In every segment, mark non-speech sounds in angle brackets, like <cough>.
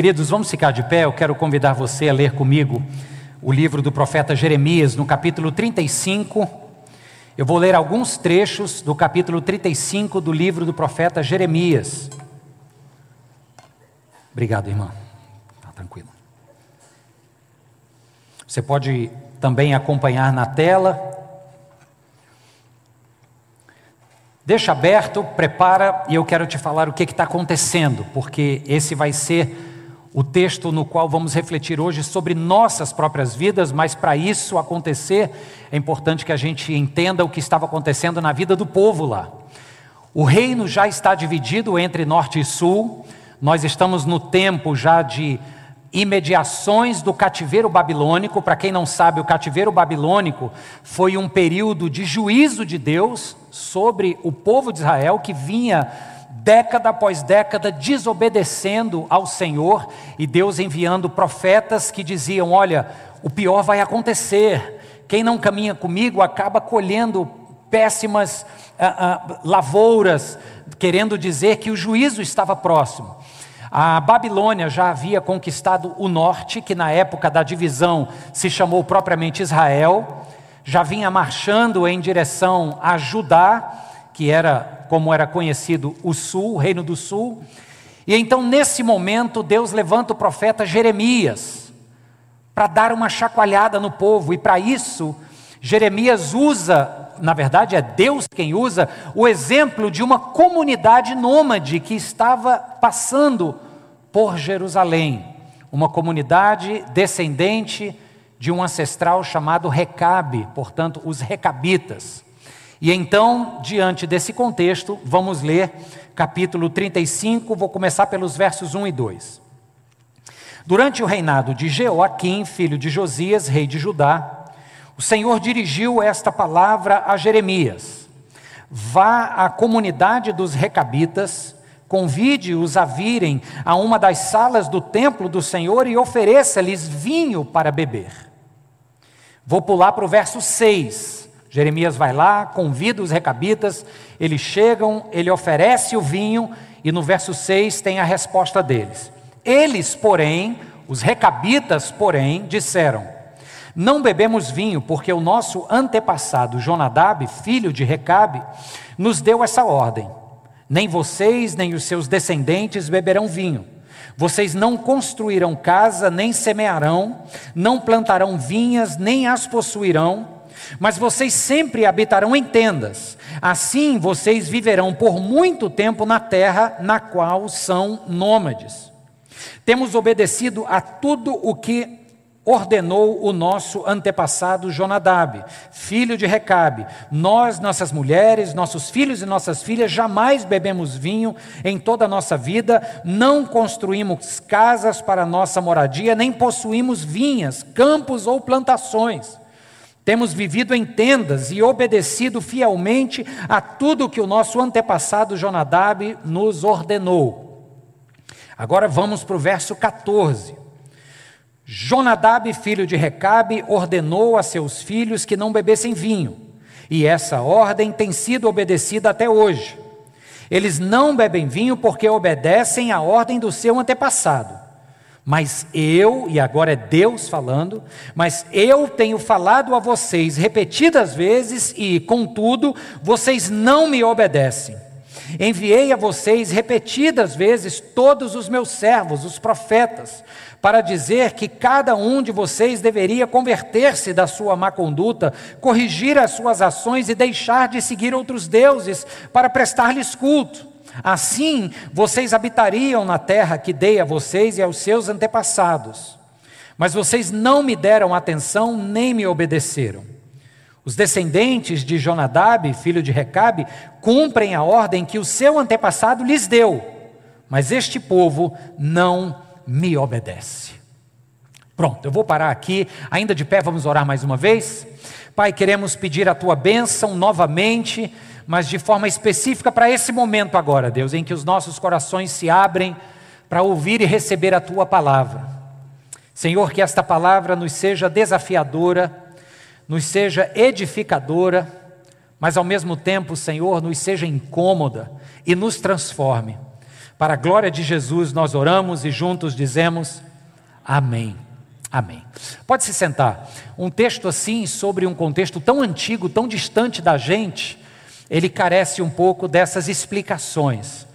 Queridos, vamos ficar de pé. Eu quero convidar você a ler comigo o livro do profeta Jeremias, no capítulo 35. Eu vou ler alguns trechos do capítulo 35 do livro do profeta Jeremias. Obrigado, irmã. Tá tranquilo. Você pode também acompanhar na tela. Deixa aberto, prepara e eu quero te falar o que está acontecendo, porque esse vai ser o texto no qual vamos refletir hoje sobre nossas próprias vidas, mas para isso acontecer, é importante que a gente entenda o que estava acontecendo na vida do povo lá. O reino já está dividido entre norte e sul, nós estamos no tempo já de imediações do cativeiro babilônico. Para quem não sabe, o cativeiro babilônico foi um período de juízo de Deus sobre o povo de Israel que vinha década após década desobedecendo ao Senhor e Deus enviando profetas que diziam: Olha, o pior vai acontecer, quem não caminha comigo acaba colhendo péssimas ah, ah, lavouras, querendo dizer que o juízo estava próximo. A Babilônia já havia conquistado o norte, que na época da divisão se chamou propriamente Israel, já vinha marchando em direção a Judá, que era como era conhecido o sul, o reino do sul. E então, nesse momento, Deus levanta o profeta Jeremias para dar uma chacoalhada no povo, e para isso, Jeremias usa, na verdade é Deus quem usa, o exemplo de uma comunidade nômade que estava passando por Jerusalém, uma comunidade descendente de um ancestral chamado Recabe, portanto, os Recabitas. E então, diante desse contexto, vamos ler capítulo 35, vou começar pelos versos 1 e 2. Durante o reinado de Jeoaquim, filho de Josias, rei de Judá, o Senhor dirigiu esta palavra a Jeremias: Vá à comunidade dos recabitas, convide-os a virem a uma das salas do templo do Senhor e ofereça-lhes vinho para beber. Vou pular para o verso 6. Jeremias vai lá, convida os recabitas, eles chegam, ele oferece o vinho, e no verso 6 tem a resposta deles. Eles, porém, os recabitas, porém, disseram: Não bebemos vinho, porque o nosso antepassado Jonadab, filho de Recabe, nos deu essa ordem: Nem vocês, nem os seus descendentes beberão vinho. Vocês não construirão casa, nem semearão, não plantarão vinhas, nem as possuirão mas vocês sempre habitarão em tendas. Assim vocês viverão por muito tempo na terra na qual são nômades. Temos obedecido a tudo o que ordenou o nosso antepassado Jonadab, filho de Recabe. Nós, nossas mulheres, nossos filhos e nossas filhas jamais bebemos vinho em toda a nossa vida, não construímos casas para nossa moradia, nem possuímos vinhas, campos ou plantações. Temos vivido em tendas e obedecido fielmente a tudo que o nosso antepassado Jonadab nos ordenou. Agora vamos para o verso 14. Jonadab, filho de Recabe, ordenou a seus filhos que não bebessem vinho, e essa ordem tem sido obedecida até hoje. Eles não bebem vinho porque obedecem à ordem do seu antepassado. Mas eu, e agora é Deus falando, mas eu tenho falado a vocês repetidas vezes e, contudo, vocês não me obedecem. Enviei a vocês repetidas vezes todos os meus servos, os profetas, para dizer que cada um de vocês deveria converter-se da sua má conduta, corrigir as suas ações e deixar de seguir outros deuses para prestar-lhes culto. Assim vocês habitariam na terra que dei a vocês e aos seus antepassados. Mas vocês não me deram atenção nem me obedeceram. Os descendentes de Jonadab, filho de Recabe, cumprem a ordem que o seu antepassado lhes deu, mas este povo não me obedece. Pronto, eu vou parar aqui, ainda de pé, vamos orar mais uma vez. Pai, queremos pedir a tua bênção novamente mas de forma específica para esse momento agora, Deus, em que os nossos corações se abrem para ouvir e receber a tua palavra. Senhor, que esta palavra nos seja desafiadora, nos seja edificadora, mas ao mesmo tempo, Senhor, nos seja incômoda e nos transforme. Para a glória de Jesus, nós oramos e juntos dizemos Amém. Amém. Pode se sentar. Um texto assim, sobre um contexto tão antigo, tão distante da gente, ele carece um pouco dessas explicações.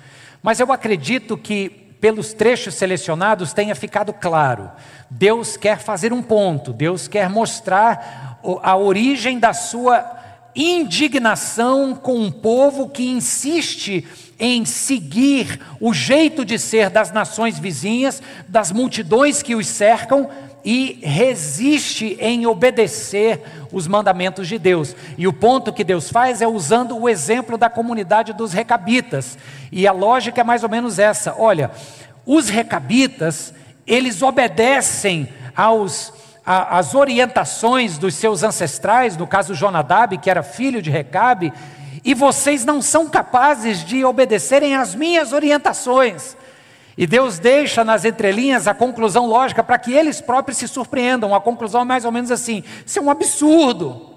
Mas eu acredito que, pelos trechos selecionados, tenha ficado claro. Deus quer fazer um ponto, Deus quer mostrar a origem da sua indignação com um povo que insiste em seguir o jeito de ser das nações vizinhas, das multidões que os cercam, e resiste em obedecer os mandamentos de Deus. E o ponto que Deus faz é usando o exemplo da comunidade dos recabitas. E a lógica é mais ou menos essa: olha, os recabitas, eles obedecem aos as orientações dos seus ancestrais, no caso Jonadab, que era filho de Recabe, e vocês não são capazes de obedecerem às minhas orientações. E Deus deixa nas entrelinhas a conclusão lógica para que eles próprios se surpreendam. A conclusão é mais ou menos assim: isso é um absurdo.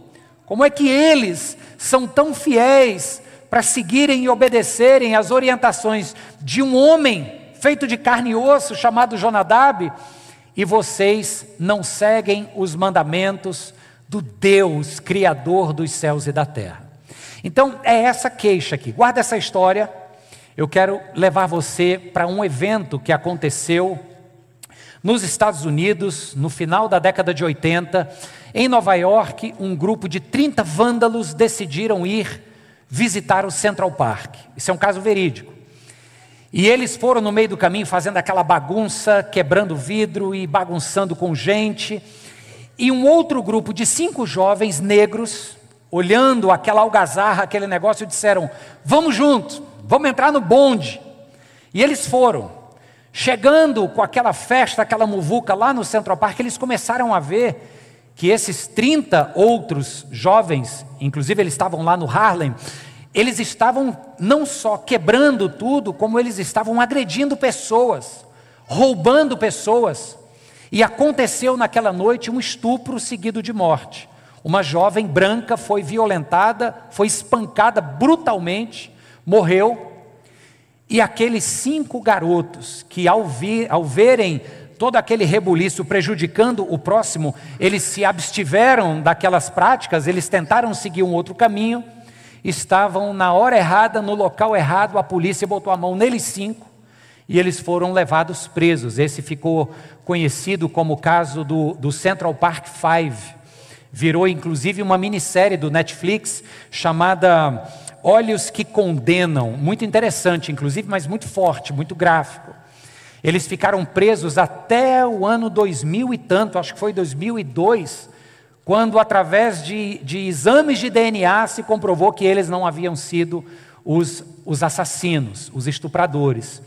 Como é que eles são tão fiéis para seguirem e obedecerem às orientações de um homem feito de carne e osso chamado Jonadab, e vocês não seguem os mandamentos do Deus, Criador dos céus e da terra? Então é essa queixa aqui. Guarda essa história eu quero levar você para um evento que aconteceu nos Estados Unidos, no final da década de 80. Em Nova York, um grupo de 30 vândalos decidiram ir visitar o Central Park. Isso é um caso verídico. E eles foram no meio do caminho fazendo aquela bagunça, quebrando vidro e bagunçando com gente. E um outro grupo de cinco jovens negros, olhando aquela algazarra, aquele negócio, disseram: Vamos juntos vamos entrar no bonde. E eles foram. Chegando com aquela festa, aquela muvuca lá no Central Park, eles começaram a ver que esses 30 outros jovens, inclusive eles estavam lá no Harlem, eles estavam não só quebrando tudo, como eles estavam agredindo pessoas, roubando pessoas. E aconteceu naquela noite um estupro seguido de morte. Uma jovem branca foi violentada, foi espancada brutalmente morreu, e aqueles cinco garotos que, ao, vir, ao verem todo aquele rebuliço prejudicando o próximo, eles se abstiveram daquelas práticas, eles tentaram seguir um outro caminho, estavam na hora errada, no local errado, a polícia botou a mão neles cinco e eles foram levados presos. Esse ficou conhecido como o caso do, do Central Park Five. Virou inclusive uma minissérie do Netflix chamada Olhos que condenam, muito interessante, inclusive, mas muito forte, muito gráfico. Eles ficaram presos até o ano 2000 e tanto, acho que foi 2002, quando, através de, de exames de DNA, se comprovou que eles não haviam sido os, os assassinos, os estupradores.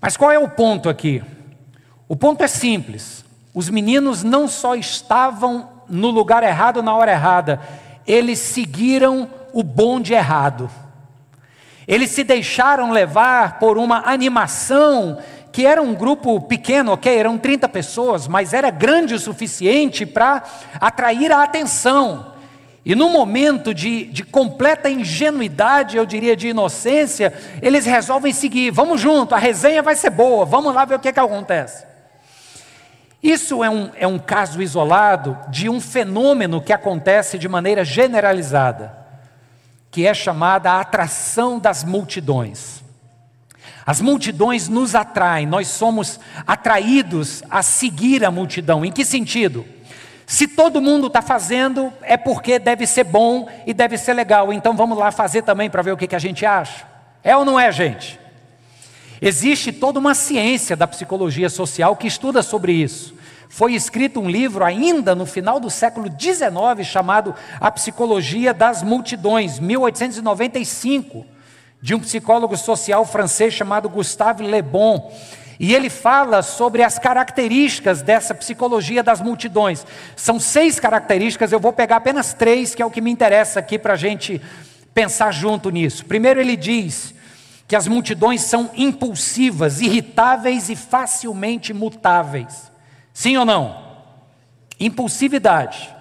Mas qual é o ponto aqui? O ponto é simples: os meninos não só estavam no lugar errado na hora errada, eles seguiram o bonde errado. Eles se deixaram levar por uma animação que era um grupo pequeno, ok, eram 30 pessoas, mas era grande o suficiente para atrair a atenção. E no momento de, de, completa ingenuidade, eu diria de inocência, eles resolvem seguir, vamos junto, a resenha vai ser boa, vamos lá ver o que, que acontece. Isso é um, é um caso isolado de um fenômeno que acontece de maneira generalizada que é chamada a atração das multidões. As multidões nos atraem, nós somos atraídos a seguir a multidão. Em que sentido? Se todo mundo está fazendo, é porque deve ser bom e deve ser legal. Então vamos lá fazer também para ver o que, que a gente acha. É ou não é, gente? Existe toda uma ciência da psicologia social que estuda sobre isso foi escrito um livro ainda no final do século XIX chamado A Psicologia das Multidões, 1895, de um psicólogo social francês chamado Gustave Le Bon. E ele fala sobre as características dessa psicologia das multidões. São seis características, eu vou pegar apenas três, que é o que me interessa aqui para a gente pensar junto nisso. Primeiro, ele diz que as multidões são impulsivas, irritáveis e facilmente mutáveis. Sim ou não? Impulsividade.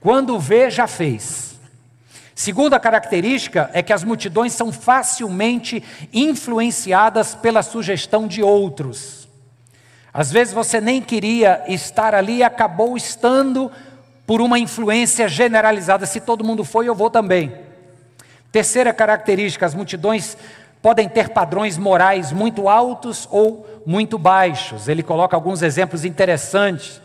Quando vê, já fez. Segunda característica é que as multidões são facilmente influenciadas pela sugestão de outros. Às vezes você nem queria estar ali e acabou estando por uma influência generalizada. Se todo mundo foi, eu vou também. Terceira característica: as multidões podem ter padrões morais muito altos ou muito baixos. Ele coloca alguns exemplos interessantes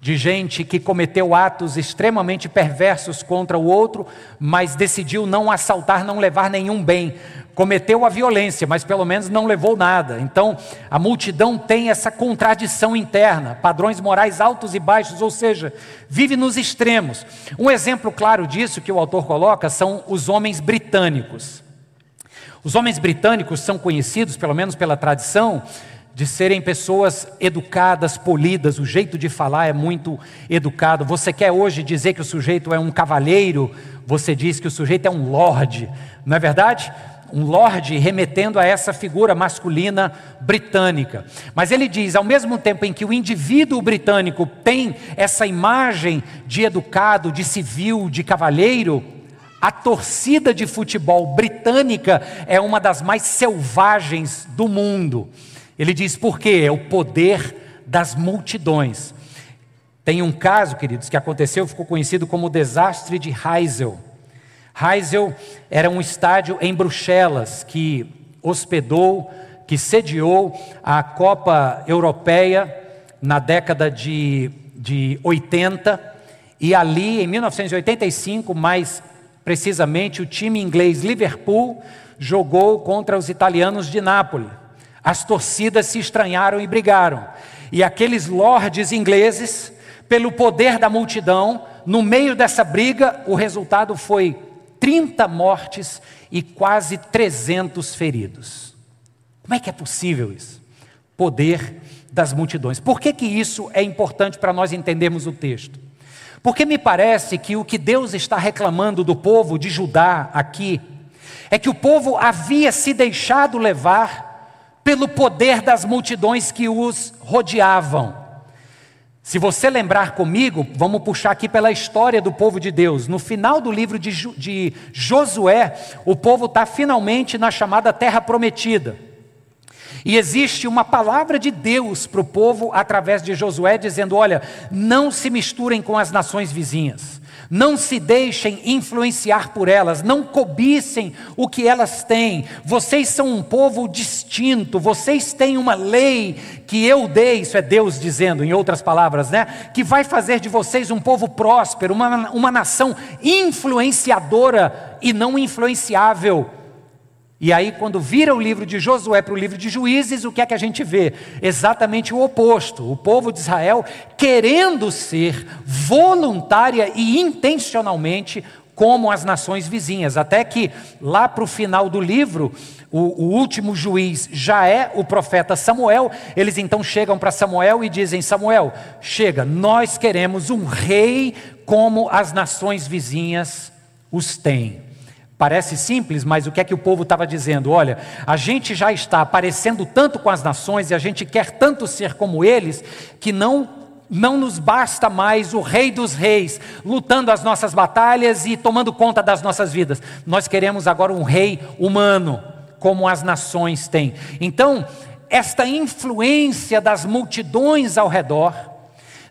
de gente que cometeu atos extremamente perversos contra o outro, mas decidiu não assaltar, não levar nenhum bem. Cometeu a violência, mas pelo menos não levou nada. Então, a multidão tem essa contradição interna, padrões morais altos e baixos, ou seja, vive nos extremos. Um exemplo claro disso que o autor coloca são os homens britânicos. Os homens britânicos são conhecidos, pelo menos pela tradição, de serem pessoas educadas, polidas, o jeito de falar é muito educado. Você quer hoje dizer que o sujeito é um cavalheiro, você diz que o sujeito é um lorde, não é verdade? Um lorde remetendo a essa figura masculina britânica. Mas ele diz, ao mesmo tempo em que o indivíduo britânico tem essa imagem de educado, de civil, de cavalheiro, a torcida de futebol britânica é uma das mais selvagens do mundo. Ele diz por quê? É o poder das multidões. Tem um caso, queridos, que aconteceu, ficou conhecido como o desastre de Heysel. Heysel era um estádio em Bruxelas que hospedou, que sediou a Copa Europeia na década de, de 80. E ali, em 1985, mais precisamente, o time inglês Liverpool jogou contra os italianos de Nápoles. As torcidas se estranharam e brigaram. E aqueles lordes ingleses, pelo poder da multidão, no meio dessa briga, o resultado foi 30 mortes e quase 300 feridos. Como é que é possível isso? Poder das multidões. Por que, que isso é importante para nós entendermos o texto? Porque me parece que o que Deus está reclamando do povo de Judá aqui é que o povo havia se deixado levar pelo poder das multidões que os rodeavam. Se você lembrar comigo, vamos puxar aqui pela história do povo de Deus. No final do livro de, Josué, o povo está finalmente na chamada Terra Prometida. E existe uma palavra de Deus para o povo através de Josué, dizendo: olha, não se misturem com as nações vizinhas. Não se deixem influenciar por elas, não cobicem o que elas têm. Vocês são um povo distinto, vocês têm uma lei que eu dei, isso é Deus dizendo, em outras palavras, né? Que vai fazer de vocês um povo próspero, uma, uma nação influenciadora e não influenciável. E aí, quando vira o livro de Josué para o livro de Juízes, o que é que a gente vê? Exatamente o oposto. O povo de Israel querendo ser voluntária e intencionalmente como as nações vizinhas. Até que lá para o final do livro, o, o, último juiz já é o profeta Samuel. Eles então chegam para Samuel e dizem: Samuel, chega, nós queremos um rei como as nações vizinhas os têm. Parece simples, mas o que é que o povo estava dizendo? Olha, a gente já está aparecendo tanto com as nações e a gente quer tanto ser como eles, que não não nos basta mais o rei dos reis lutando as nossas batalhas e tomando conta das nossas vidas. Nós queremos agora um rei humano, como as nações têm. Então, esta influência das multidões ao redor,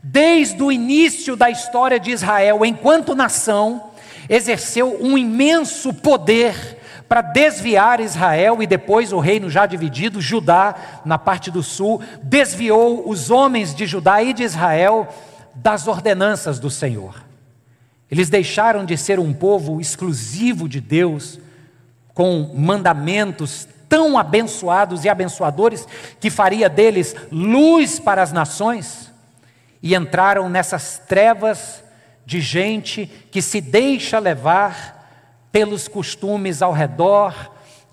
desde o início da história de Israel enquanto nação, exerceu um imenso poder para desviar Israel e depois o reino já dividido, Judá, na parte do sul, desviou os homens de Judá e de Israel das ordenanças do Senhor. Eles deixaram de ser um povo exclusivo de Deus, com mandamentos tão abençoados e abençoadores que faria deles luz para as nações, e entraram nessas trevas de gente que se deixa levar pelos costumes ao redor,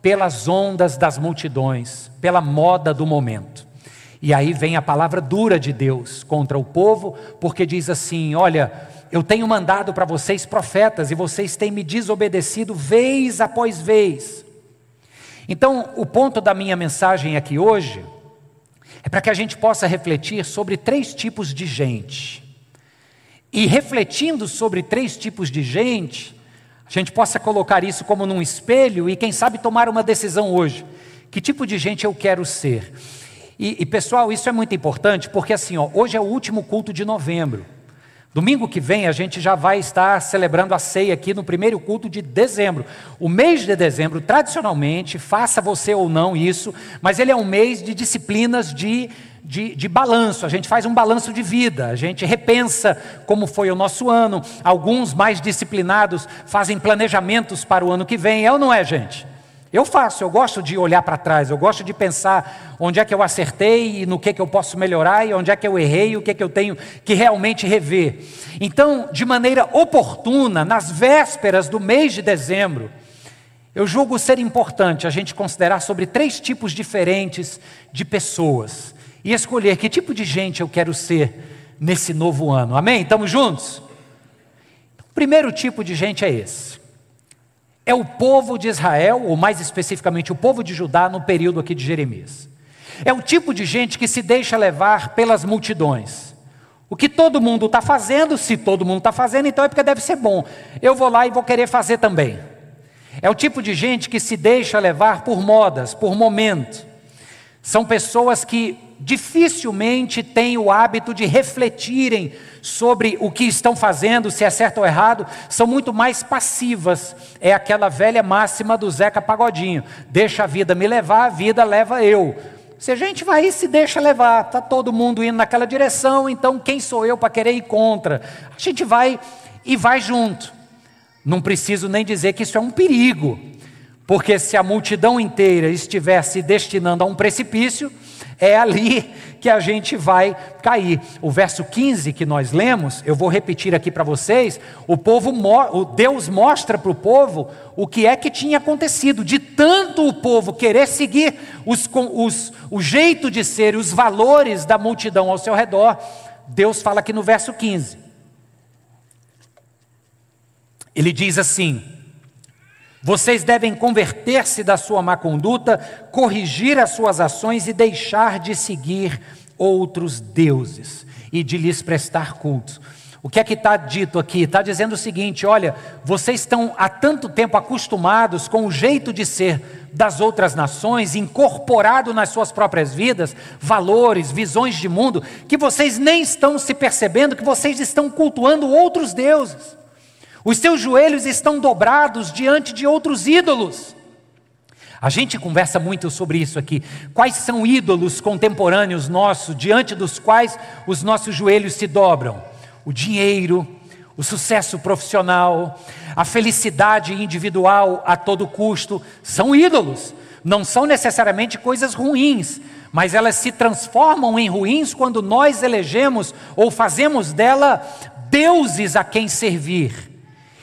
pelas ondas das multidões, pela moda do momento. E aí vem a palavra dura de Deus contra o povo, porque diz assim: Olha, eu tenho mandado para vocês profetas e vocês têm me desobedecido vez após vez. Então, o ponto da minha mensagem aqui hoje é para que a gente possa refletir sobre três tipos de gente e refletindo sobre três tipos de gente, a gente possa colocar isso como num espelho e, quem sabe, tomar uma decisão hoje. Que tipo de gente eu quero ser? E, e pessoal, isso é muito importante porque, assim, ó, hoje é o último culto de novembro. Domingo que vem a gente já vai estar celebrando a ceia aqui no primeiro culto de dezembro. O mês de dezembro, tradicionalmente, faça você ou não isso, mas ele é um mês de disciplinas de, de, de balanço. A gente faz um balanço de vida, a gente repensa como foi o nosso ano. Alguns mais disciplinados fazem planejamentos para o ano que vem, é ou não é, gente? Eu faço, eu gosto de olhar para trás, eu gosto de pensar onde é que eu acertei e no que, que eu posso melhorar e onde é que eu errei e o que, que eu tenho que realmente rever. Então, de maneira oportuna, nas vésperas do mês de dezembro, eu julgo ser importante a gente considerar sobre três tipos diferentes de pessoas e escolher que tipo de gente eu quero ser nesse novo ano. Amém? Estamos juntos? O primeiro tipo de gente é esse é o povo de Israel, ou mais especificamente o povo de Judá, no período aqui de Jeremias. É o tipo de gente que se deixa levar pelas multidões. O que todo mundo está fazendo, se todo mundo está fazendo, então é porque deve ser bom. Eu vou lá e vou querer fazer também. É o tipo de gente que se deixa levar por modas, por momento. São pessoas que dificilmente têm o hábito de refletirem sobre o que estão fazendo, se é certo ou errado, são muito mais passivas. É aquela velha máxima do Zeca Pagodinho: deixa a vida me levar, a vida leva eu. Se a gente vai e se deixa levar, está todo mundo indo naquela direção, então quem sou eu para querer ir contra? A gente vai e vai junto. Não preciso nem dizer que isso é um perigo, porque se a multidão inteira estiver se destinando a um precipício, é ali que a gente vai cair. O verso 15 que nós lemos, eu vou repetir aqui para vocês. O povo, o Deus mostra para o povo o que é que tinha acontecido. De tanto o povo querer seguir os, os, o jeito de ser, os valores da multidão ao seu redor, Deus fala aqui no verso 15. Ele diz assim: vocês devem converter-se da sua má conduta, corrigir as suas ações e deixar de seguir outros deuses e de lhes prestar culto. O que é que está dito aqui? Está dizendo o seguinte: olha, vocês estão há tanto tempo acostumados com o jeito de ser das outras nações, incorporado nas suas próprias vidas, valores, visões de mundo, que vocês nem estão se percebendo que vocês estão cultuando outros deuses. Os seus joelhos estão dobrados diante de outros ídolos. A gente conversa muito sobre isso aqui. Quais são ídolos contemporâneos nossos, diante dos quais os nossos joelhos se dobram? O dinheiro, o sucesso profissional, a felicidade individual a todo custo, são ídolos. Não são necessariamente coisas ruins, mas elas se transformam em ruins quando nós elegemos ou fazemos dela deuses a quem servir.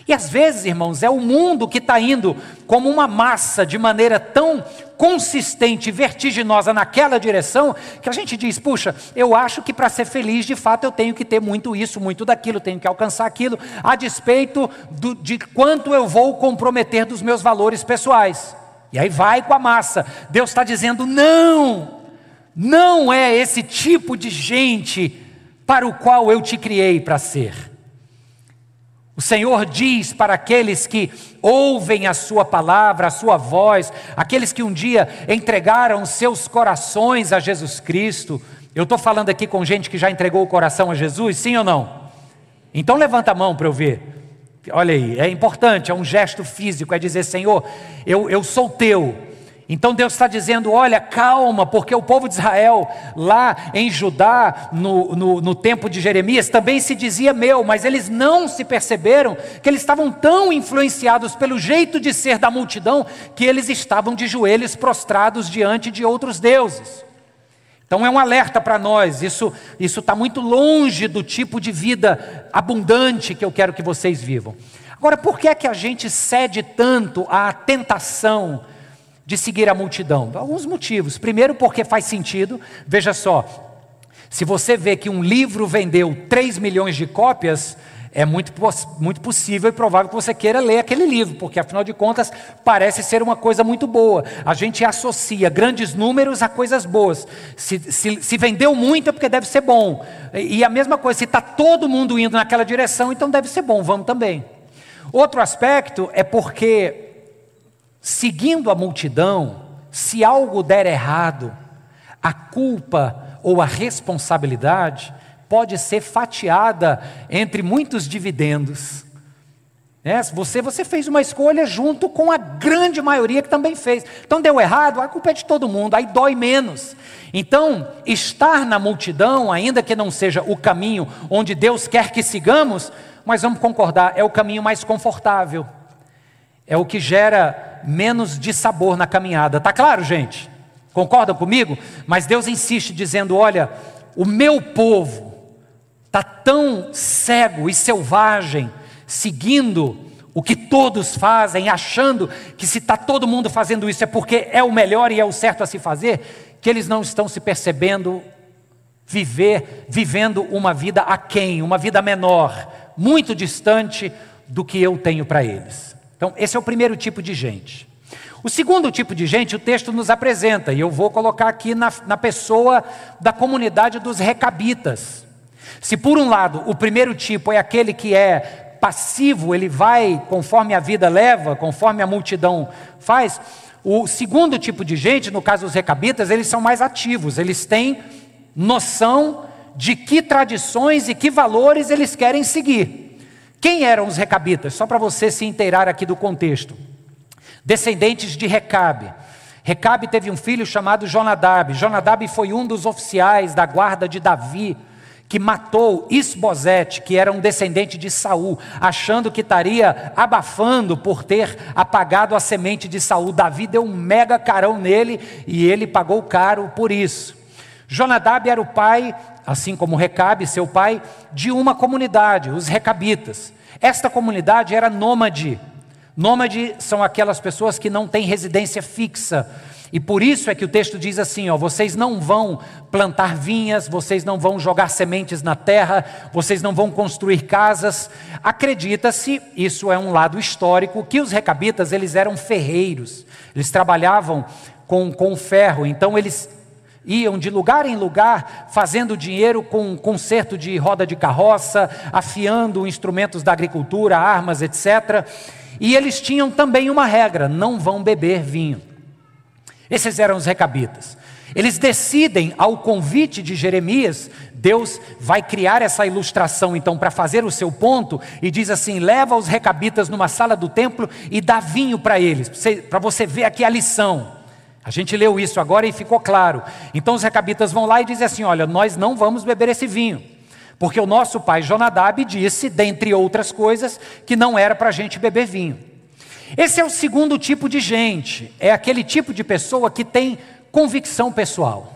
E às vezes, irmãos, é o mundo que está indo como uma massa de maneira tão consistente e vertiginosa naquela direção, que a gente diz: puxa, eu acho que para ser feliz, de fato, eu tenho que ter muito isso, muito daquilo, tenho que alcançar aquilo, a despeito do, de quanto eu vou comprometer dos meus valores pessoais. E aí vai com a massa. Deus está dizendo: não, não é esse tipo de gente para o qual eu te criei para ser. O Senhor diz para aqueles que ouvem a Sua palavra, a Sua voz, aqueles que um dia entregaram seus corações a Jesus Cristo. Eu estou falando aqui com gente que já entregou o coração a Jesus, sim ou não? Então levanta a mão para eu ver. Olha aí, é importante, é um gesto físico, é dizer: Senhor, eu, eu sou teu então Deus está dizendo: olha, calma, porque o povo de Israel, lá em Judá, no, no, no, tempo de Jeremias, também se dizia meu, mas eles não se perceberam que eles estavam tão influenciados pelo jeito de ser da multidão que eles estavam de joelhos prostrados diante de outros deuses. Então é um alerta para nós, isso está muito longe do tipo de vida abundante que eu quero que vocês vivam. Agora, por que é que a gente cede tanto à tentação? De seguir a multidão? Alguns motivos. Primeiro, porque faz sentido. Veja só, se você vê que um livro vendeu 3 milhões de cópias, é muito, muito possível e provável que você queira ler aquele livro, porque afinal de contas parece ser uma coisa muito boa. A gente associa grandes números a coisas boas. Se, se, se vendeu muito é porque deve ser bom. E a mesma coisa, se está todo mundo indo naquela direção, então deve ser bom, vamos também. Outro aspecto é porque, seguindo a multidão, se algo der errado, a culpa ou a responsabilidade pode ser fatiada entre muitos dividendos. É, você, você fez uma escolha junto com a grande maioria que também fez. Então deu errado, a culpa é de todo mundo, aí dói menos. Então, estar na multidão, ainda que não seja o caminho onde Deus quer que sigamos, mas vamos concordar, é o caminho mais confortável. É o que gera menos de sabor na caminhada. Tá claro, gente? Concordam comigo? Mas Deus insiste dizendo: "Olha, o meu povo está tão cego e selvagem seguindo o que todos fazem, achando que se está todo mundo fazendo isso é porque é o melhor e é o certo a se fazer, que eles não estão se percebendo viver, vivendo uma vida aquém, uma vida menor, muito distante do que eu tenho para eles. Então, esse é o primeiro tipo de gente. O segundo tipo de gente, o texto nos apresenta, e eu vou colocar aqui na, na pessoa da comunidade dos recabitas. Se por um lado o primeiro tipo é aquele que é passivo, ele vai conforme a vida leva, conforme a multidão faz. O segundo tipo de gente, no caso os recabitas, eles são mais ativos, eles têm noção de que tradições e que valores eles querem seguir. Quem eram os recabitas? Só para você se inteirar aqui do contexto. Descendentes de Recabe. Recabe teve um filho chamado Jonadab. Jonadab foi um dos oficiais da guarda de Davi que matou Isbosete, que era um descendente de Saul, achando que estaria abafando por ter apagado a semente de Saul. Davi deu um mega carão nele e ele pagou caro por isso. Jonadab era o pai, assim como Recabe, seu pai, de uma comunidade, os Recabitas. Esta comunidade era nômade. Nômade são aquelas pessoas que não têm residência fixa e por isso é que o texto diz assim: ó, vocês não vão plantar vinhas, vocês não vão jogar sementes na terra, vocês não vão construir casas. Acredita-se, isso é um lado histórico, que os recabitas eles eram ferreiros, eles trabalhavam com, com ferro, então eles iam de lugar em lugar fazendo dinheiro com conserto de roda de carroça, afiando instrumentos da agricultura, armas, etc. E eles tinham também uma regra: não vão beber vinho. Esses eram os recabitas. Eles decidem, ao convite de Jeremias, Deus vai criar essa ilustração então para fazer o seu ponto e diz assim: leva os recabitas numa sala do templo e dá vinho para eles, para você ver aqui a lição. A gente leu isso agora e ficou claro. Então os recabitas vão lá e dizem assim: olha, nós não vamos beber esse vinho, porque o nosso pai Jonadab disse, dentre outras coisas, que não era para a gente beber vinho. Esse é o segundo tipo de gente, é aquele tipo de pessoa que tem convicção pessoal.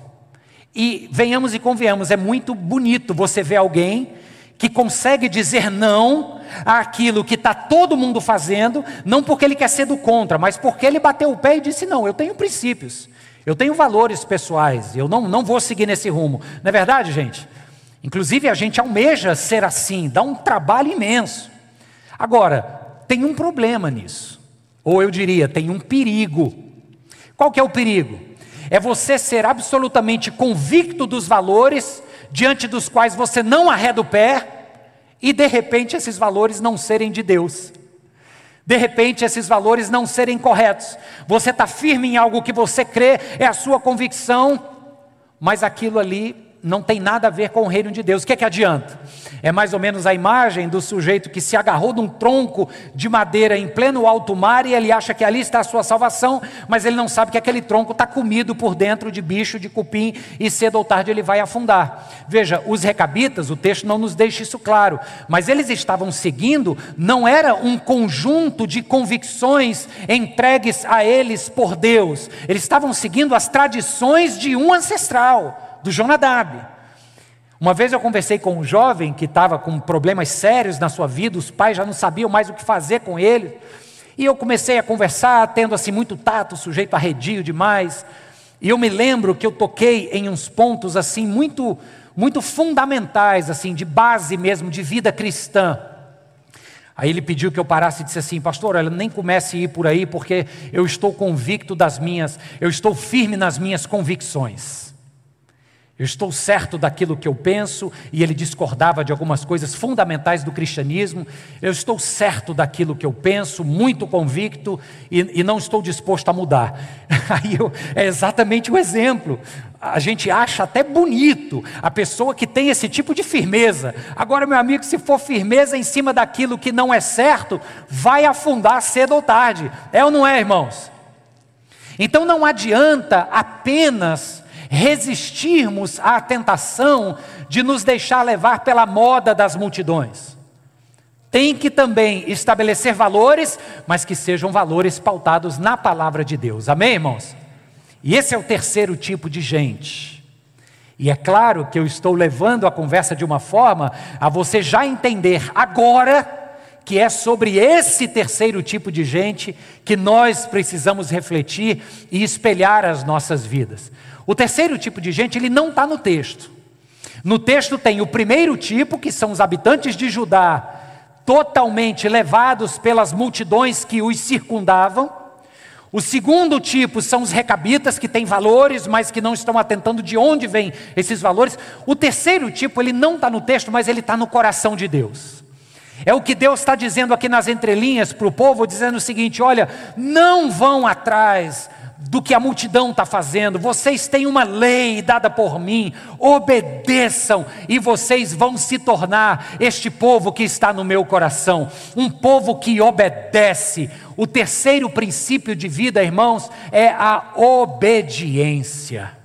E venhamos e convenhamos, é muito bonito você ver alguém que consegue dizer não àquilo que está todo mundo fazendo, não porque ele quer ser do contra, mas porque ele bateu o pé e disse: não, eu tenho princípios, eu tenho valores pessoais, eu não, não vou seguir nesse rumo. Não é verdade, gente? Inclusive a gente almeja ser assim, dá um trabalho imenso. Agora, tem um problema nisso. Ou eu diria, tem um perigo. Qual que é o perigo? É você ser absolutamente convicto dos valores diante dos quais você não arreda o pé e de repente esses valores não serem de Deus. De repente esses valores não serem corretos. Você está firme em algo que você crê, é a sua convicção, mas aquilo ali não tem nada a ver com o reino de Deus. O que é que adianta? É mais ou menos a imagem do sujeito que se agarrou de um tronco de madeira em pleno alto mar e ele acha que ali está a sua salvação, mas ele não sabe que aquele tronco está comido por dentro de bicho, de cupim e cedo ou tarde ele vai afundar. Veja, os recabitas, o texto não nos deixa isso claro, mas eles estavam seguindo, não era um conjunto de convicções entregues a eles por Deus, eles estavam seguindo as tradições de um ancestral do Jonadab. Uma vez eu conversei com um jovem que estava com problemas sérios na sua vida, os pais já não sabiam mais o que fazer com ele. E eu comecei a conversar, tendo assim muito tato, sujeito arredio demais. E eu me lembro que eu toquei em uns pontos assim muito muito fundamentais assim, de base mesmo de vida cristã. Aí ele pediu que eu parasse e disse assim: Pastor, olha, nem comece a ir por aí, porque eu estou convicto das minhas, eu estou firme nas minhas convicções. Eu estou certo daquilo que eu penso, e ele discordava de algumas coisas fundamentais do cristianismo. Eu estou certo daquilo que eu penso, muito convicto, e, e não estou disposto a mudar. <laughs> Aí eu, é exatamente o exemplo. A gente acha até bonito a pessoa que tem esse tipo de firmeza. Agora, meu amigo, se for firmeza em cima daquilo que não é certo, vai afundar cedo ou tarde. É ou não é, irmãos? Então não adianta apenas resistirmos à tentação de nos deixar levar pela moda das multidões. Tem que também estabelecer valores, mas que sejam valores pautados na palavra de Deus. Amém, irmãos? E esse é o terceiro tipo de gente. E é claro que eu estou levando a conversa de uma forma a você já entender agora que é sobre esse terceiro tipo de gente que nós precisamos refletir e espelhar as nossas vidas. O terceiro tipo de gente, ele não está no texto. No texto tem o primeiro tipo, que são os habitantes de Judá, totalmente levados pelas multidões que os circundavam. O segundo tipo são os recabitas, que têm valores, mas que não estão atentando de onde vêm esses valores. O terceiro tipo, ele não está no texto, mas ele está no coração de Deus. É o que Deus está dizendo aqui nas entrelinhas para o povo, dizendo o seguinte: olha, não vão atrás do que a multidão está fazendo. Vocês têm uma lei dada por mim, obedeçam e vocês vão se tornar este povo que está no meu coração, um povo que obedece. O terceiro princípio de vida, irmãos, é a obediência.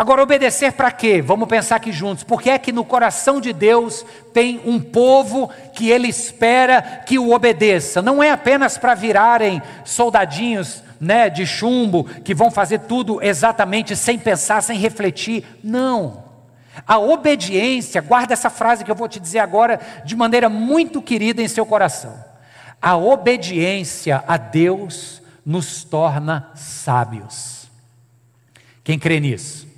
Agora, obedecer para quê? Vamos pensar aqui juntos. Porque é que no coração de Deus tem um povo que ele espera que o obedeça. Não é apenas para virarem soldadinhos né, de chumbo, que vão fazer tudo exatamente sem pensar, sem refletir. Não. A obediência, guarda essa frase que eu vou te dizer agora de maneira muito querida em seu coração. A obediência a Deus nos torna sábios. Quem crê nisso?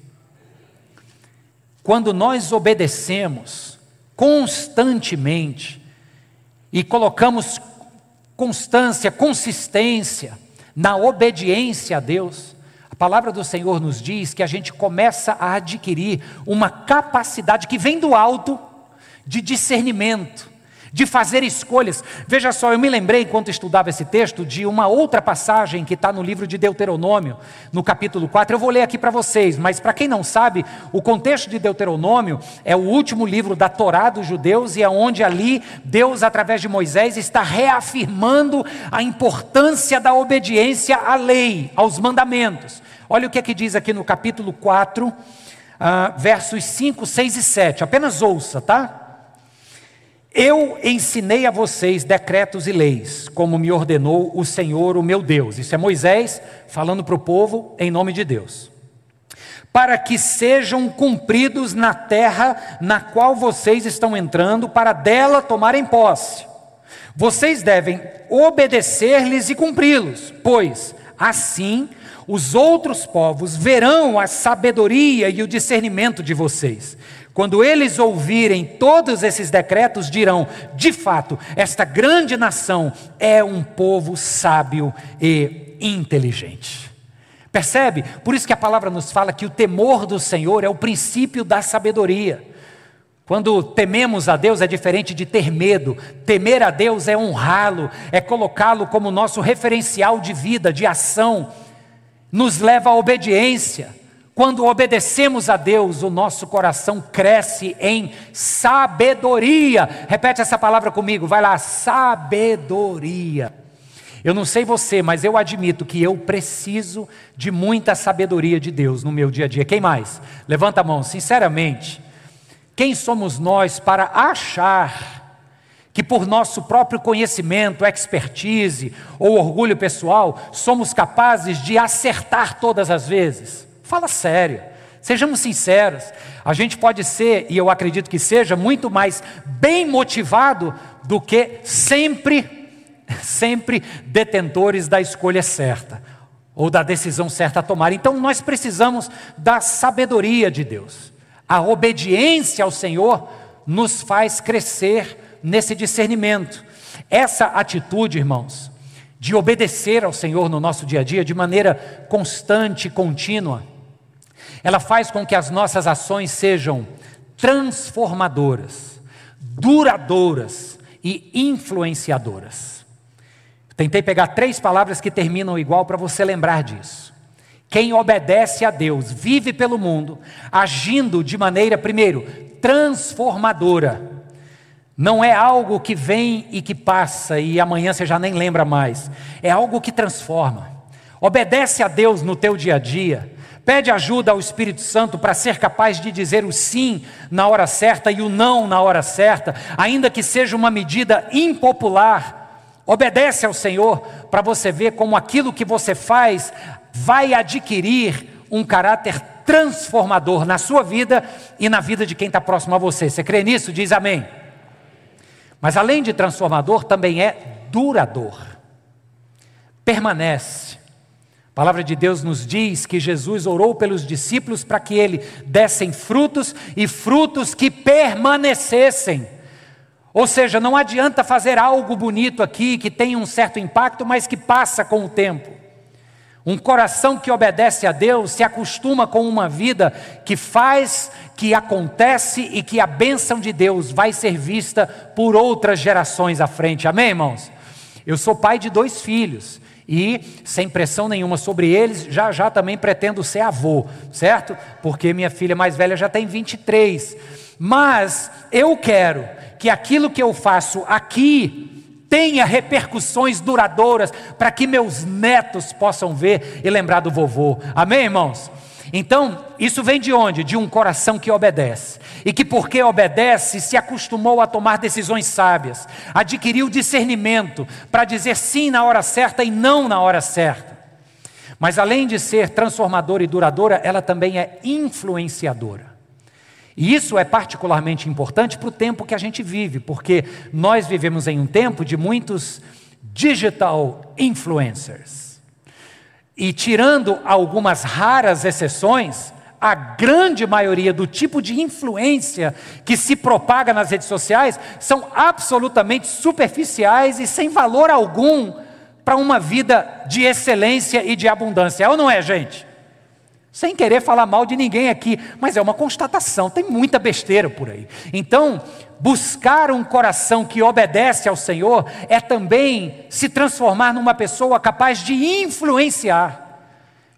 Quando nós obedecemos constantemente e colocamos constância, consistência, na obediência a Deus, a palavra do Senhor nos diz que a gente começa a adquirir uma capacidade que vem do alto de discernimento, de fazer escolhas. Veja só, eu me lembrei, enquanto estudava esse texto, de uma outra passagem que está no livro de Deuteronômio, no capítulo 4. Eu vou ler aqui para vocês, mas para quem não sabe, o contexto de Deuteronômio é o último livro da Torá dos judeus e é onde ali Deus, através de Moisés, está reafirmando a importância da obediência à lei, aos mandamentos. Olha o que é que diz aqui no capítulo 4, uh, ah, versos 5, 6 e 7. Apenas ouça, tá? Eu ensinei a vocês decretos e leis, como me ordenou o Senhor, o meu Deus. Isso é Moisés falando para o povo em nome de Deus. Para que sejam cumpridos na terra na qual vocês estão entrando, para dela tomarem posse. Vocês devem obedecer-lhes e cumpri-los, pois assim os outros povos verão a sabedoria e o discernimento de vocês quando eles ouvirem todos esses decretos, dirão: de fato, esta grande nação é um povo sábio e inteligente. Percebe? Por isso que a palavra nos fala que o temor do Senhor é o princípio da sabedoria. Quando tememos a Deus é diferente de ter medo. Temer a Deus é honrá-lo, é colocá-lo como nosso referencial de vida, de ação, nos leva à obediência. Quando obedecemos a Deus, o nosso coração cresce em sabedoria. Repete essa palavra comigo, vai lá, sabedoria. Eu não sei você, mas eu admito que eu preciso de muita sabedoria de Deus no meu dia a dia. Quem mais? Levanta a mão, sinceramente. Quem somos nós para achar que por nosso próprio conhecimento, expertise ou orgulho pessoal somos capazes de acertar todas as vezes? Fala sério. Sejamos sinceros. A gente pode ser, e eu acredito que seja, muito mais bem motivado do que sempre, <laughs> sempre detentores da escolha certa ou da decisão certa a tomar. Então nós precisamos da sabedoria de Deus. A obediência ao Senhor nos faz crescer nesse discernimento. Essa atitude, irmãos, de obedecer ao Senhor no nosso dia a dia de maneira constante contínua, ela faz com que as nossas ações sejam transformadoras, duradouras e influenciadoras. Tentei pegar três palavras que terminam igual para você lembrar disso. Quem obedece a Deus vive pelo mundo, agindo de maneira, primeiro, transformadora. Não é algo que vem e que passa e amanhã você já nem lembra mais. É algo que transforma. Obedece a Deus no teu dia a dia. Pede ajuda ao Espírito Santo para ser capaz de dizer o sim na hora certa e o não na hora certa, ainda que seja uma medida impopular. Obedece ao Senhor para você ver como aquilo que você faz vai adquirir um caráter transformador na sua vida e na vida de quem está próximo a você. Você crê nisso? Diz amém. Mas além de transformador, também é duradouro. Permanece. A palavra de Deus nos diz que Jesus orou pelos discípulos para que ele dessem frutos e frutos que permanecessem. Ou seja, não adianta fazer algo bonito aqui que tem um certo impacto, mas que passa com o tempo. Um coração que obedece a Deus se acostuma com uma vida que faz, que acontece e que a bênção de Deus vai ser vista por outras gerações à frente. Amém, irmãos? Eu sou pai de dois filhos e, sem pressão nenhuma sobre eles, já já também pretendo ser avô, certo? Porque minha filha mais velha já tem 23. Mas eu quero que aquilo que eu faço aqui tenha repercussões duradouras para que meus netos possam ver e lembrar do vovô. Amém, irmãos? Então, isso vem de onde? De um coração que obedece. E que, porque obedece, se acostumou a tomar decisões sábias, adquiriu discernimento para dizer sim na hora certa e não na hora certa. Mas, além de ser transformadora e duradoura, ela também é influenciadora. E isso é particularmente importante para o tempo que a gente vive, porque nós vivemos em um tempo de muitos digital influencers. E tirando algumas raras exceções, a grande maioria do tipo de influência que se propaga nas redes sociais são absolutamente superficiais e sem valor algum para uma vida de excelência e de abundância. É ou não é, gente? Sem querer falar mal de ninguém aqui, mas é uma constatação, tem muita besteira por aí. Então, buscar um coração que obedece ao Senhor é também se transformar numa pessoa capaz de influenciar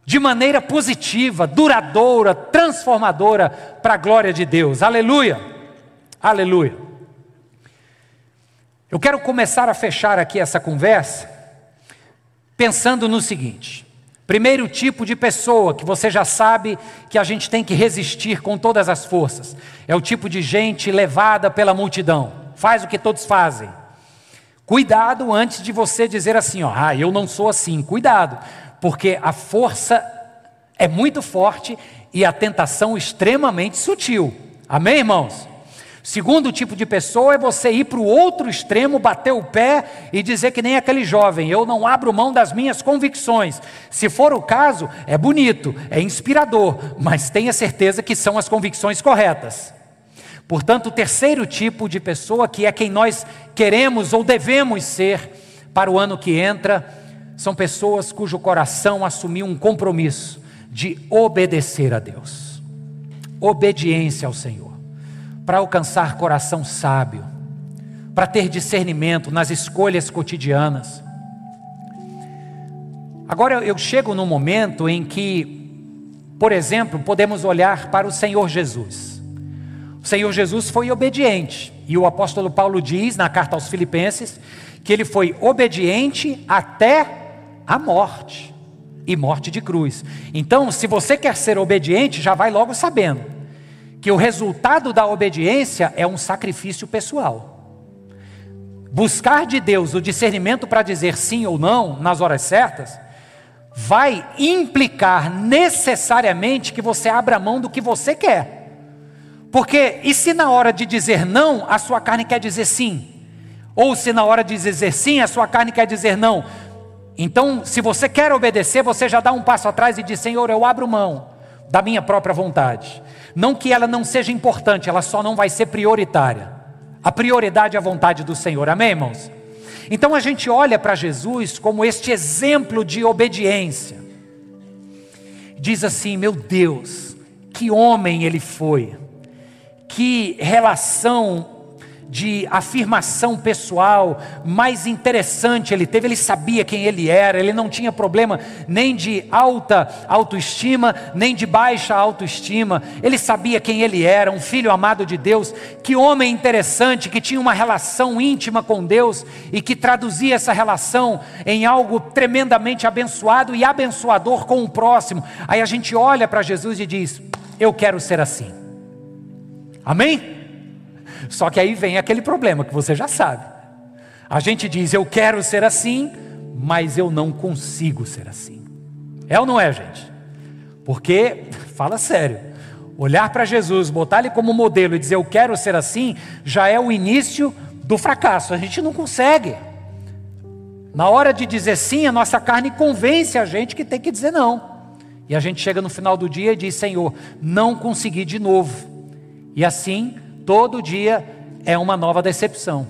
de maneira positiva, duradoura, transformadora para a glória de Deus. Aleluia! Aleluia! Eu quero começar a fechar aqui essa conversa pensando no seguinte: Primeiro tipo de pessoa que você já sabe que a gente tem que resistir com todas as forças é o tipo de gente levada pela multidão, faz o que todos fazem. Cuidado antes de você dizer assim, ó, ah, eu não sou assim. Cuidado, porque a força é muito forte e a tentação extremamente sutil. Amém, irmãos? Segundo tipo de pessoa é você ir para o outro extremo, bater o pé e dizer que nem aquele jovem, eu não abro mão das minhas convicções. Se for o caso, é bonito, é inspirador, mas tenha certeza que são as convicções corretas. Portanto, o terceiro tipo de pessoa, que é quem nós queremos ou devemos ser para o ano que entra, são pessoas cujo coração assumiu um compromisso de obedecer a Deus, obediência ao Senhor para alcançar coração sábio, para ter discernimento nas escolhas cotidianas. Agora eu chego num momento em que, por exemplo, podemos olhar para o Senhor Jesus. O Senhor Jesus foi obediente, e o apóstolo Paulo diz na carta aos Filipenses que ele foi obediente até a morte e morte de cruz. Então, se você quer ser obediente, já vai logo sabendo que o resultado da obediência é um sacrifício pessoal. Buscar de Deus o discernimento para dizer sim ou não nas horas certas vai implicar necessariamente que você abra mão do que você quer. Porque e se na hora de dizer não, a sua carne quer dizer sim? Ou se na hora de dizer sim, a sua carne quer dizer não? Então, se você quer obedecer, você já dá um passo atrás e diz: Senhor, eu abro mão da minha própria vontade. Não que ela não seja importante, ela só não vai ser prioritária. A prioridade é a vontade do Senhor, amém, irmãos? Então a gente olha para Jesus como este exemplo de obediência. Diz assim: meu Deus, que homem ele foi, que relação de afirmação pessoal mais interessante ele teve. Ele sabia quem ele era, ele não tinha problema nem de alta autoestima, nem de baixa autoestima. Ele sabia quem ele era, um filho amado de Deus. Que homem interessante, que tinha uma relação íntima com Deus e que traduzia essa relação em algo tremendamente abençoado e abençoador com o próximo. Aí a gente olha para Jesus e diz: Eu quero ser assim. Amém? Só que aí vem aquele problema que você já sabe. A gente diz, eu quero ser assim, mas eu não consigo ser assim. É ou não é, gente? Porque, <laughs> fala sério, olhar para Jesus, botar ele como modelo e dizer eu quero ser assim, já é o início do fracasso. A gente não consegue. Na hora de dizer sim, a nossa carne convence a gente que tem que dizer não. E a gente chega no final do dia e diz: Senhor, não consegui de novo. E assim Todo dia é uma nova decepção.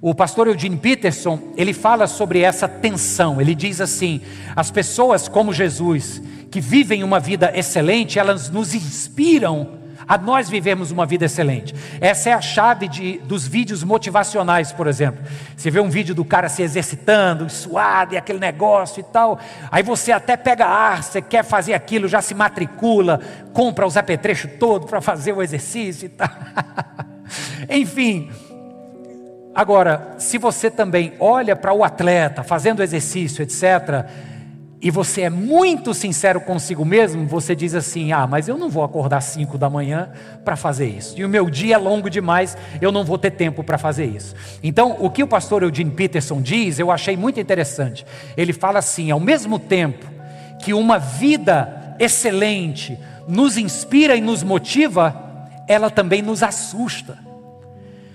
O pastor Eugene Peterson, ele fala sobre essa tensão. Ele diz assim: as pessoas como Jesus, que vivem uma vida excelente, elas nos inspiram a nós vivermos uma vida excelente. Essa é a chave de, dos vídeos motivacionais, por exemplo. Você vê um vídeo do cara se exercitando, suado e aquele negócio e tal. Aí você até pega ar, você quer fazer aquilo, já se matricula, compra os apetrechos todo para fazer o exercício e tal. <laughs> Enfim. Agora, se você também olha para o atleta fazendo exercício, etc., e você é muito sincero consigo mesmo, você diz assim: Ah, mas eu não vou acordar 5 da manhã para fazer isso. E o meu dia é longo demais, eu não vou ter tempo para fazer isso. Então, o que o pastor Eugene Peterson diz, eu achei muito interessante. Ele fala assim: ao mesmo tempo que uma vida excelente nos inspira e nos motiva, ela também nos assusta.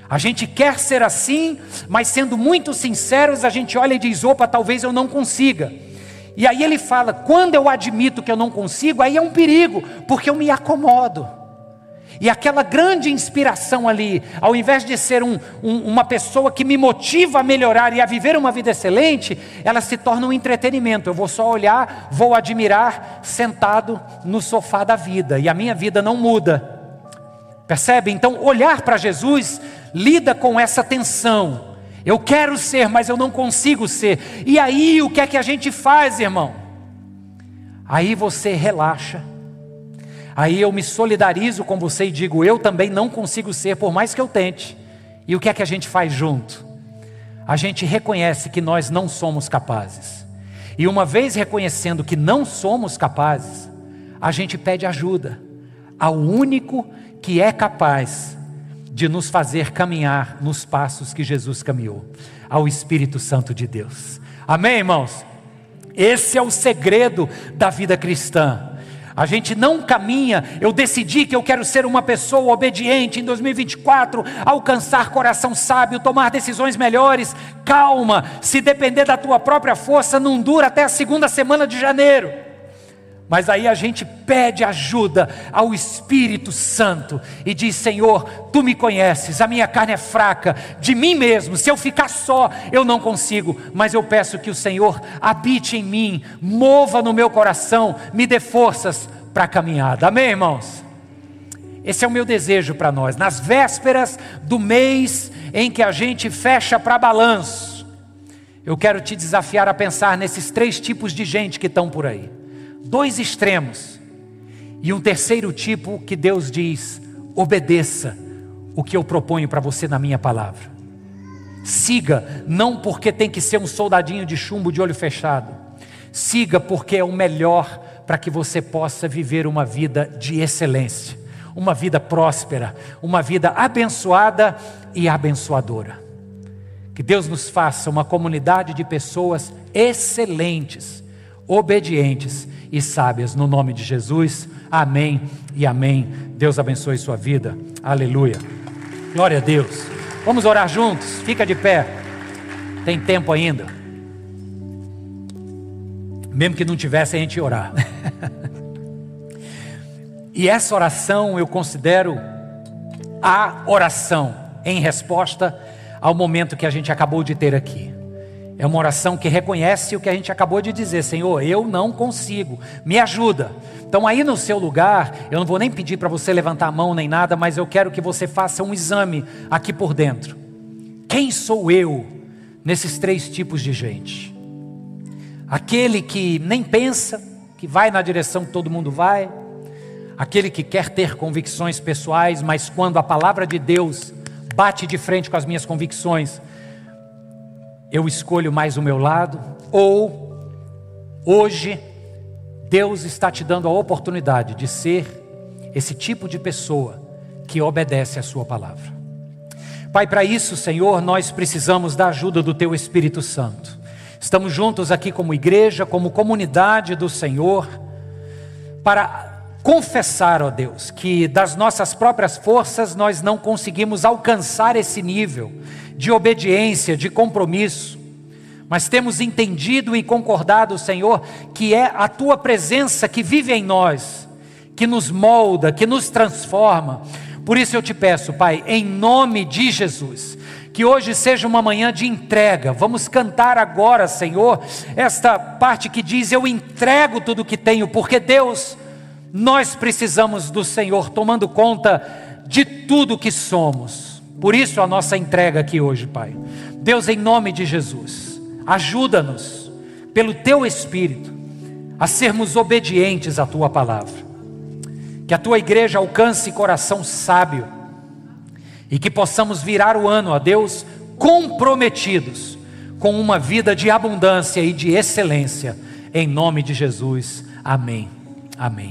A gente quer ser assim, mas sendo muito sinceros, a gente olha e diz: opa, talvez eu não consiga. E aí ele fala: quando eu admito que eu não consigo, aí é um perigo, porque eu me acomodo. E aquela grande inspiração ali, ao invés de ser um, um, uma pessoa que me motiva a melhorar e a viver uma vida excelente, ela se torna um entretenimento. Eu vou só olhar, vou admirar, sentado no sofá da vida, e a minha vida não muda. Percebe? Então, olhar para Jesus lida com essa tensão. Eu quero ser, mas eu não consigo ser. E aí, o que é que a gente faz, irmão? Aí você relaxa. Aí eu me solidarizo com você e digo: eu também não consigo ser, por mais que eu tente. E o que é que a gente faz junto? A gente reconhece que nós não somos capazes. E uma vez reconhecendo que não somos capazes, a gente pede ajuda ao único que é capaz de nos fazer caminhar nos passos que Jesus caminhou, ao Espírito Santo de Deus. Amém, irmãos? Esse é o segredo da vida cristã. A gente não caminha, eu decidi que eu quero ser uma pessoa obediente em 2024, alcançar coração sábio, tomar decisões melhores. Calma, se depender da tua própria força, não dura até a segunda semana de janeiro. Mas aí a gente pede ajuda ao Espírito Santo e diz: Senhor, tu me conheces, a minha carne é fraca, de mim mesmo, se eu ficar só, eu não consigo, mas eu peço que o Senhor habite em mim, mova no meu coração, me dê forças para a caminhada. Amém, irmãos? Esse é o meu desejo para nós, nas vésperas do mês em que a gente fecha para balanço. Eu quero te desafiar a pensar nesses três tipos de gente que estão por aí dois extremos. E um terceiro tipo que Deus diz: obedeça o que eu proponho para você na minha palavra. Siga, não porque tem que ser um soldadinho de chumbo de olho fechado. Siga porque é o melhor para que você possa viver uma vida de excelência, uma vida próspera, uma vida abençoada e abençoadora. Que Deus nos faça uma comunidade de pessoas excelentes, obedientes e sábias. No nome de Jesus, amém e amém. Deus abençoe sua vida. Aleluia. Glória a Deus. Vamos orar juntos. Fica de pé. Tem tempo ainda. Mesmo que não tivesse, a gente orar. <laughs> e essa oração eu considero a oração em resposta ao momento que a gente acabou de ter aqui. É uma oração que reconhece o que a gente acabou de dizer, Senhor, eu não consigo, me ajuda. Então, aí no seu lugar, eu não vou nem pedir para você levantar a mão nem nada, mas eu quero que você faça um exame aqui por dentro. Quem sou eu nesses três tipos de gente? Aquele que nem pensa, que vai na direção que todo mundo vai, aquele que quer ter convicções pessoais, mas quando a palavra de Deus bate de frente com as minhas convicções, eu escolho mais o meu lado, ou hoje Deus está te dando a oportunidade de ser esse tipo de pessoa que obedece a Sua palavra. Pai, para isso, Senhor, nós precisamos da ajuda do Teu Espírito Santo. Estamos juntos aqui como igreja, como comunidade do Senhor, para confessar, ó Deus, que das nossas próprias forças nós não conseguimos alcançar esse nível de obediência, de compromisso, mas temos entendido e concordado, Senhor, que é a tua presença que vive em nós, que nos molda, que nos transforma. Por isso eu te peço, Pai, em nome de Jesus, que hoje seja uma manhã de entrega. Vamos cantar agora, Senhor, esta parte que diz: Eu entrego tudo o que tenho, porque Deus, nós precisamos do Senhor tomando conta de tudo que somos. Por isso a nossa entrega aqui hoje, Pai. Deus, em nome de Jesus, ajuda-nos, pelo Teu Espírito, a sermos obedientes à Tua palavra. Que a Tua igreja alcance coração sábio e que possamos virar o ano a Deus comprometidos com uma vida de abundância e de excelência. Em nome de Jesus. Amém. Amém.